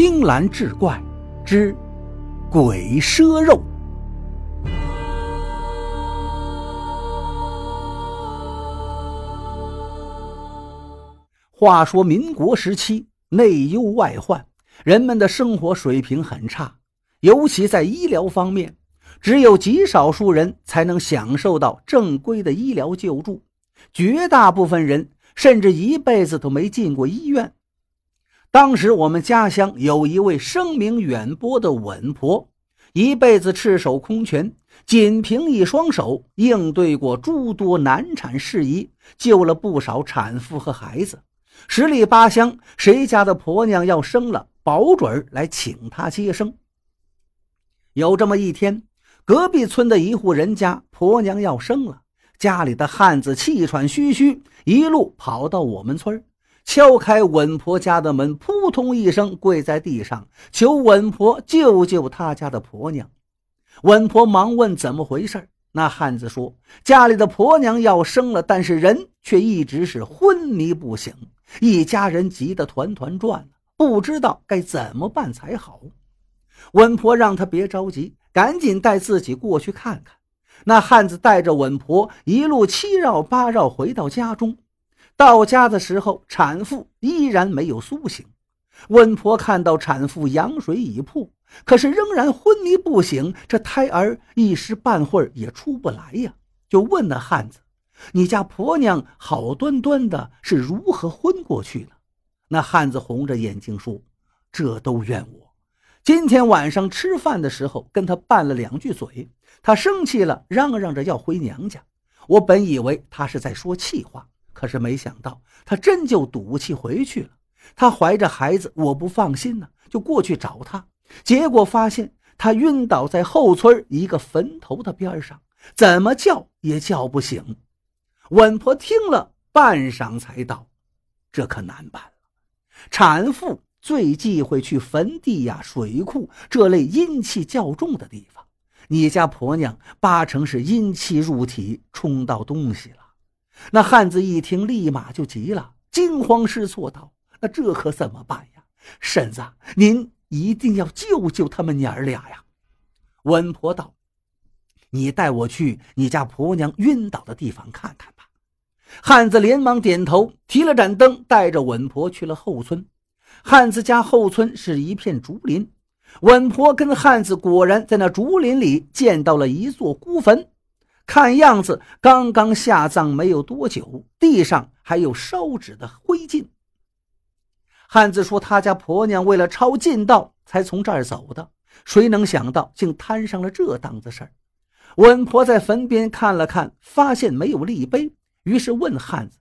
青蓝志怪之鬼赊肉。话说民国时期，内忧外患，人们的生活水平很差，尤其在医疗方面，只有极少数人才能享受到正规的医疗救助，绝大部分人甚至一辈子都没进过医院。当时我们家乡有一位声名远播的稳婆，一辈子赤手空拳，仅凭一双手应对过诸多难产事宜，救了不少产妇和孩子。十里八乡，谁家的婆娘要生了，保准来请她接生。有这么一天，隔壁村的一户人家婆娘要生了，家里的汉子气喘吁吁，一路跑到我们村儿敲开稳婆家的门，扑通一声跪在地上，求稳婆救救他家的婆娘。稳婆忙问怎么回事那汉子说，家里的婆娘要生了，但是人却一直是昏迷不醒。一家人急得团团转，不知道该怎么办才好。稳婆让他别着急，赶紧带自己过去看看。那汉子带着稳婆一路七绕八绕回到家中。到家的时候，产妇依然没有苏醒。温婆看到产妇羊水已破，可是仍然昏迷不醒，这胎儿一时半会儿也出不来呀，就问那汉子。你家婆娘好端端的，是如何昏过去的？那汉子红着眼睛说：“这都怨我。今天晚上吃饭的时候，跟他拌了两句嘴，他生气了，嚷嚷着要回娘家。我本以为他是在说气话，可是没想到他真就赌气回去了。他怀着孩子，我不放心呢，就过去找他，结果发现他晕倒在后村一个坟头的边上，怎么叫也叫不醒。”稳婆听了半晌，才道：“这可难办了。产妇最忌讳去坟地呀、水库这类阴气较重的地方。你家婆娘八成是阴气入体，冲到东西了。”那汉子一听，立马就急了，惊慌失措道：“那这可怎么办呀？婶子，您一定要救救他们娘儿俩呀！”稳婆道：“你带我去你家婆娘晕倒的地方看看吧。”汉子连忙点头，提了盏灯，带着稳婆去了后村。汉子家后村是一片竹林，稳婆跟汉子果然在那竹林里见到了一座孤坟，看样子刚刚下葬没有多久，地上还有烧纸的灰烬。汉子说：“他家婆娘为了抄近道才从这儿走的，谁能想到竟摊上了这档子事儿？”稳婆在坟边看了看，发现没有立碑。于是问汉子：“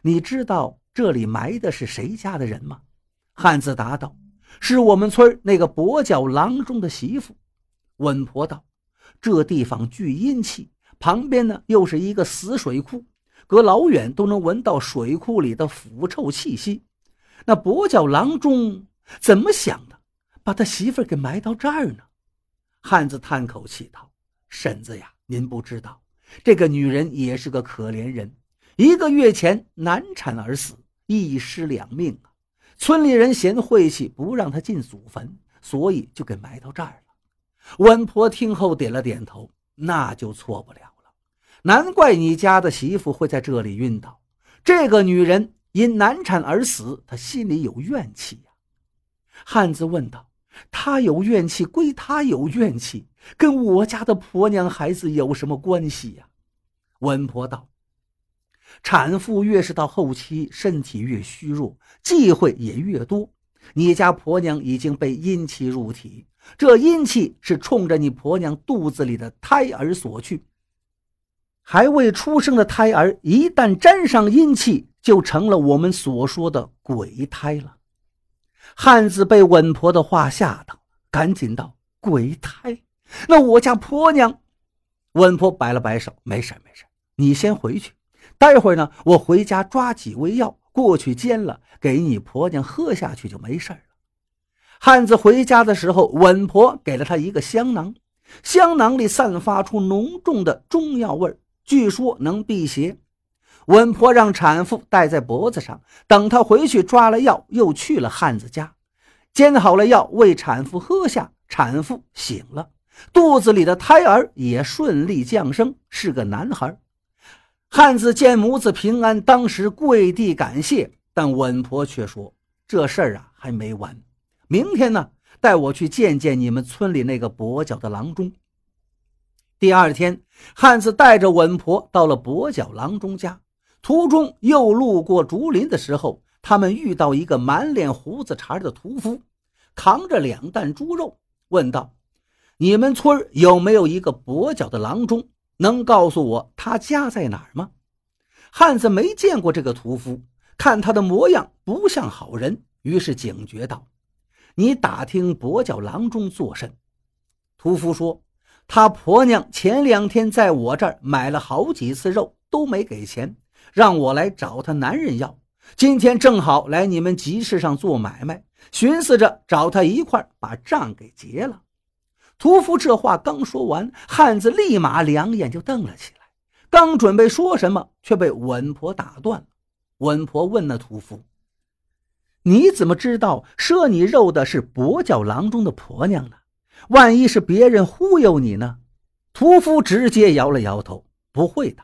你知道这里埋的是谁家的人吗？”汉子答道：“是我们村那个跛脚郎中的媳妇。”稳婆道：“这地方聚阴气，旁边呢又是一个死水库，隔老远都能闻到水库里的腐臭气息。那跛脚郎中怎么想的，把他媳妇给埋到这儿呢？”汉子叹口气道：“婶子呀，您不知道，这个女人也是个可怜人。”一个月前难产而死，一尸两命啊！村里人嫌晦气，不让她进祖坟，所以就给埋到这儿了。稳婆听后点了点头，那就错不了。难怪你家的媳妇会在这里晕倒。这个女人因难产而死，她心里有怨气呀。汉子问道：“她有怨气归她有怨气，跟我家的婆娘孩子有什么关系呀？”稳婆道。产妇越是到后期，身体越虚弱，忌讳也越多。你家婆娘已经被阴气入体，这阴气是冲着你婆娘肚子里的胎儿所去。还未出生的胎儿一旦沾上阴气，就成了我们所说的鬼胎了。汉子被稳婆的话吓到，赶紧道：“鬼胎？那我家婆娘……”稳婆摆了摆手：“没事没事，你先回去。”待会儿呢，我回家抓几味药过去煎了，给你婆娘喝下去就没事了。汉子回家的时候，稳婆给了他一个香囊，香囊里散发出浓重的中药味儿据说能辟邪。稳婆让产妇戴在脖子上，等她回去抓了药，又去了汉子家。煎好了药喂产妇喝下，产妇醒了，肚子里的胎儿也顺利降生，是个男孩。汉子见母子平安，当时跪地感谢，但稳婆却说：“这事儿啊还没完，明天呢，带我去见见你们村里那个跛脚的郎中。”第二天，汉子带着稳婆到了跛脚郎中家，途中又路过竹林的时候。他们遇到一个满脸胡子茬的屠夫，扛着两担猪肉，问道：“你们村有没有一个跛脚的郎中？能告诉我他家在哪儿吗？”汉子没见过这个屠夫，看他的模样不像好人，于是警觉道：“你打听跛脚郎中作甚？”屠夫说：“他婆娘前两天在我这儿买了好几次肉，都没给钱，让我来找他男人要。”今天正好来你们集市上做买卖，寻思着找他一块把账给结了。屠夫这话刚说完，汉子立马两眼就瞪了起来，刚准备说什么，却被稳婆打断了。稳婆问那屠夫：“你怎么知道赊你肉的是跛脚郎中的婆娘呢？万一是别人忽悠你呢？”屠夫直接摇了摇头：“不会的。”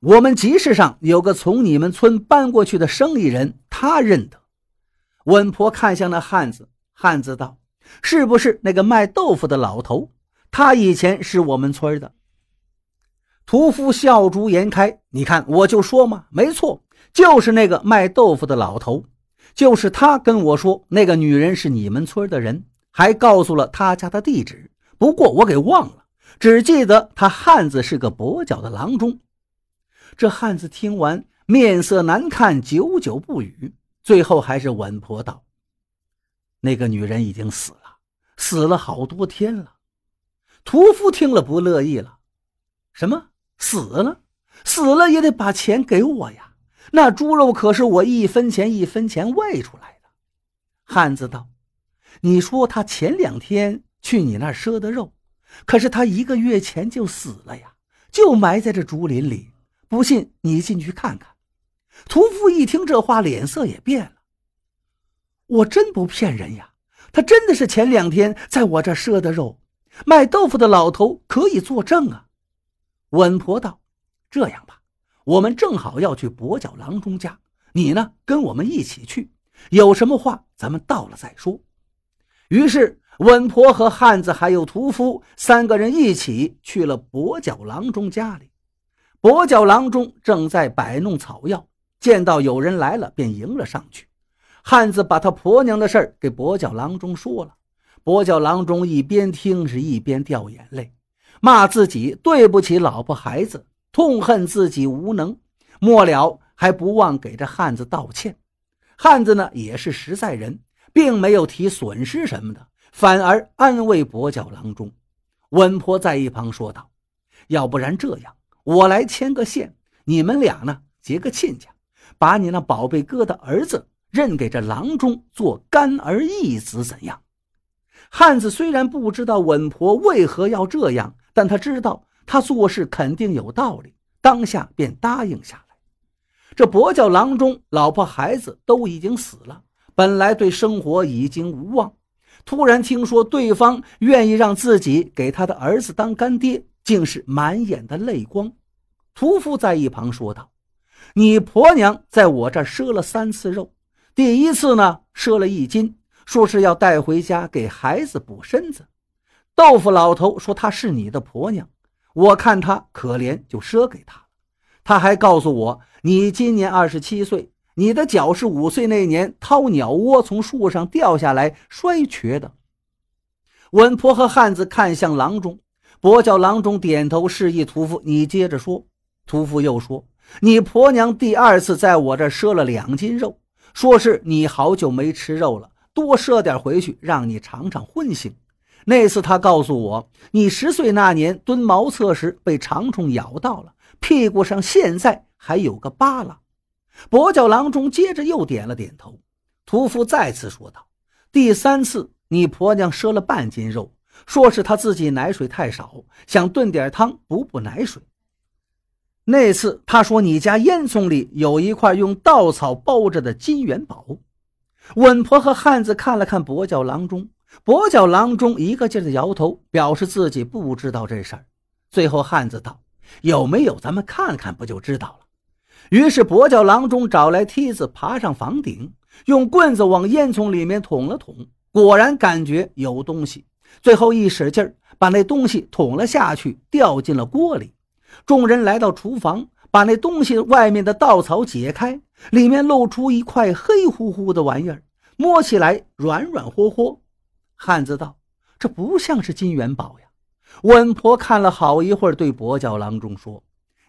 我们集市上有个从你们村搬过去的生意人，他认得。稳婆看向那汉子，汉子道：“是不是那个卖豆腐的老头？他以前是我们村的。”屠夫笑逐颜开：“你看，我就说嘛，没错，就是那个卖豆腐的老头，就是他跟我说那个女人是你们村的人，还告诉了他家的地址。不过我给忘了，只记得他汉子是个跛脚的郎中。”这汉子听完，面色难看，久久不语。最后还是稳婆道：“那个女人已经死了，死了好多天了。”屠夫听了不乐意了：“什么死了？死了也得把钱给我呀！那猪肉可是我一分钱一分钱喂出来的。”汉子道：“你说他前两天去你那儿赊的肉，可是他一个月前就死了呀，就埋在这竹林里。”不信你进去看看。屠夫一听这话，脸色也变了。我真不骗人呀，他真的是前两天在我这赊的肉。卖豆腐的老头可以作证啊。稳婆道：“这样吧，我们正好要去跛脚郎中家，你呢跟我们一起去。有什么话咱们到了再说。”于是稳婆和汉子还有屠夫三个人一起去了跛脚郎中家里。跛脚郎中正在摆弄草药，见到有人来了，便迎了上去。汉子把他婆娘的事给跛脚郎中说了。跛脚郎中一边听是一边掉眼泪，骂自己对不起老婆孩子，痛恨自己无能。末了还不忘给这汉子道歉。汉子呢也是实在人，并没有提损失什么的，反而安慰跛脚郎中。稳婆在一旁说道：“要不然这样。”我来牵个线，你们俩呢结个亲家，把你那宝贝哥的儿子认给这郎中做干儿义子，怎样？汉子虽然不知道稳婆为何要这样，但他知道他做事肯定有道理，当下便答应下来。这跛脚郎中老婆孩子都已经死了，本来对生活已经无望，突然听说对方愿意让自己给他的儿子当干爹，竟是满眼的泪光。屠夫在一旁说道：“你婆娘在我这儿赊了三次肉，第一次呢赊了一斤，说是要带回家给孩子补身子。豆腐老头说他是你的婆娘，我看他可怜，就赊给他。他还告诉我，你今年二十七岁，你的脚是五岁那年掏鸟窝从树上掉下来摔瘸的。”稳婆和汉子看向郎中，跛脚郎中点头示意屠夫：“你接着说。”屠夫又说：“你婆娘第二次在我这赊了两斤肉，说是你好久没吃肉了，多赊点回去，让你尝尝荤腥。那次她告诉我，你十岁那年蹲茅厕时被长虫咬到了，屁股上现在还有个疤了。”跛脚郎中接着又点了点头。屠夫再次说道：“第三次，你婆娘赊了半斤肉，说是她自己奶水太少，想炖点汤补补奶水。”那次他说你家烟囱里有一块用稻草包着的金元宝，稳婆和汉子看了看跛脚郎中，跛脚郎中一个劲儿的摇头，表示自己不知道这事儿。最后，汉子道：“有没有？咱们看看不就知道了。”于是，跛脚郎中找来梯子，爬上房顶，用棍子往烟囱里面捅了捅，果然感觉有东西。最后一使劲儿，把那东西捅了下去，掉进了锅里。众人来到厨房，把那东西外面的稻草解开，里面露出一块黑乎乎的玩意儿，摸起来软软和和。汉子道：“这不像是金元宝呀。”稳婆看了好一会儿，对跛脚郎中说：“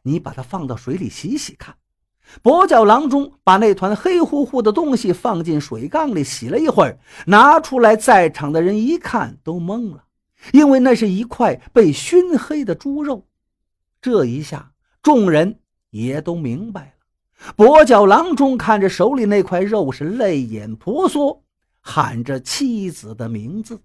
你把它放到水里洗洗看。”跛脚郎中把那团黑乎乎的东西放进水缸里洗了一会儿，拿出来，在场的人一看都懵了，因为那是一块被熏黑的猪肉。这一下，众人也都明白了。跛脚郎中看着手里那块肉，是泪眼婆娑，喊着妻子的名字。